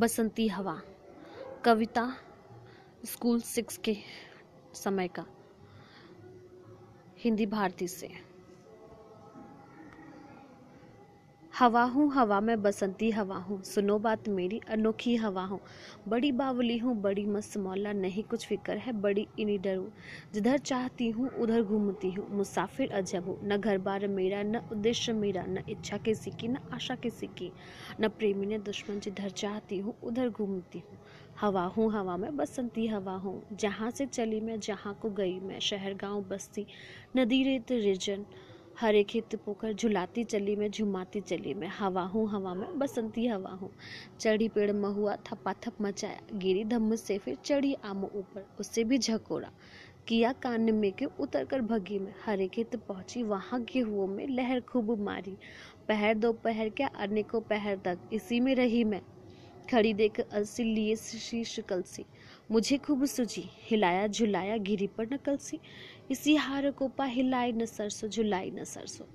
बसंती हवा कविता school six के समय का हिंदी भारती से। हवा हूँ, हवा में बसंती हवा हूँ। सुनो बात मेरी, अनोखी हवा हूँ। बड़ी बावली हूँ, बड़ी मस्त मौला, नहीं कुछ फ़िक्र है, बड़ी इनी डरू। जिधर चाहती हूँ, उधर घूमती हूँ। मुसाफिर अजब हूँ, न घर बार मेरा, न उद्देश्य मेरा, न इच्छा किसी की, न आशा किसी की। न प्रेमी, न दुश्मन, जिधर चाहती हूँ, उधर घूमती हूँ। हवा हूँ, हवा में बसंती हवा हूँ। जहाँ से चली मैं, जहाँ को गई मैं, शहर, गाँव, बस्ती, नदी, रेत, रिजन। हरे खेत पोखर झुलाती चली मैं, झुमाती चली मैं। हवा हूँ, हवा में बसंती हवा हूँ। चढ़ी पेड़ महुआ थप्पा थप मचाया, गिरी धम्म से फिर चढ़ी आमो ऊपर, उससे भी झकोरा। किया कान में के उतर कर भगी में, हरे खेत पहुँची, वहाँ गेहुओं में लहर खूब मारी। पहर दो पहर क्या, अनेकों पहर तक इसी में रही मैं। खड़ी देख अलसी लिए शीश कलसी। मुझे खूब सूझी, हिलाया झुलाया गिरी पर न कलसी। इसी हार को पा हिलाई न सरसों, झुलाई न सरसों।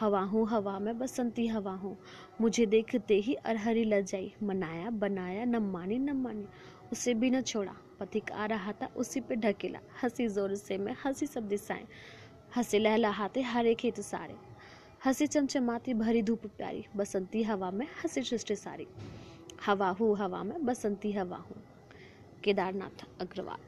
हवा हूँ, हवा में बसंती हवा हूँ। मुझे देखते ही अरहरी लजाई मनाया, बनाया, न मानी न मानी। उसे भी न छोड़ा, पथिक आ रहा था, उसी पे ढकेला। हँसी ज़ोर से मैं हँसी सब दिशाएँ। हंसे लहलहाते हरे खेत सारे। हँसी चमचमाती भरी धूप प्यारी। बसंती हवा में हँसी सृष्टि सारी। हवा हूँ हवा में बसंती हवा हूँ। केदारनाथ अग्रवाल।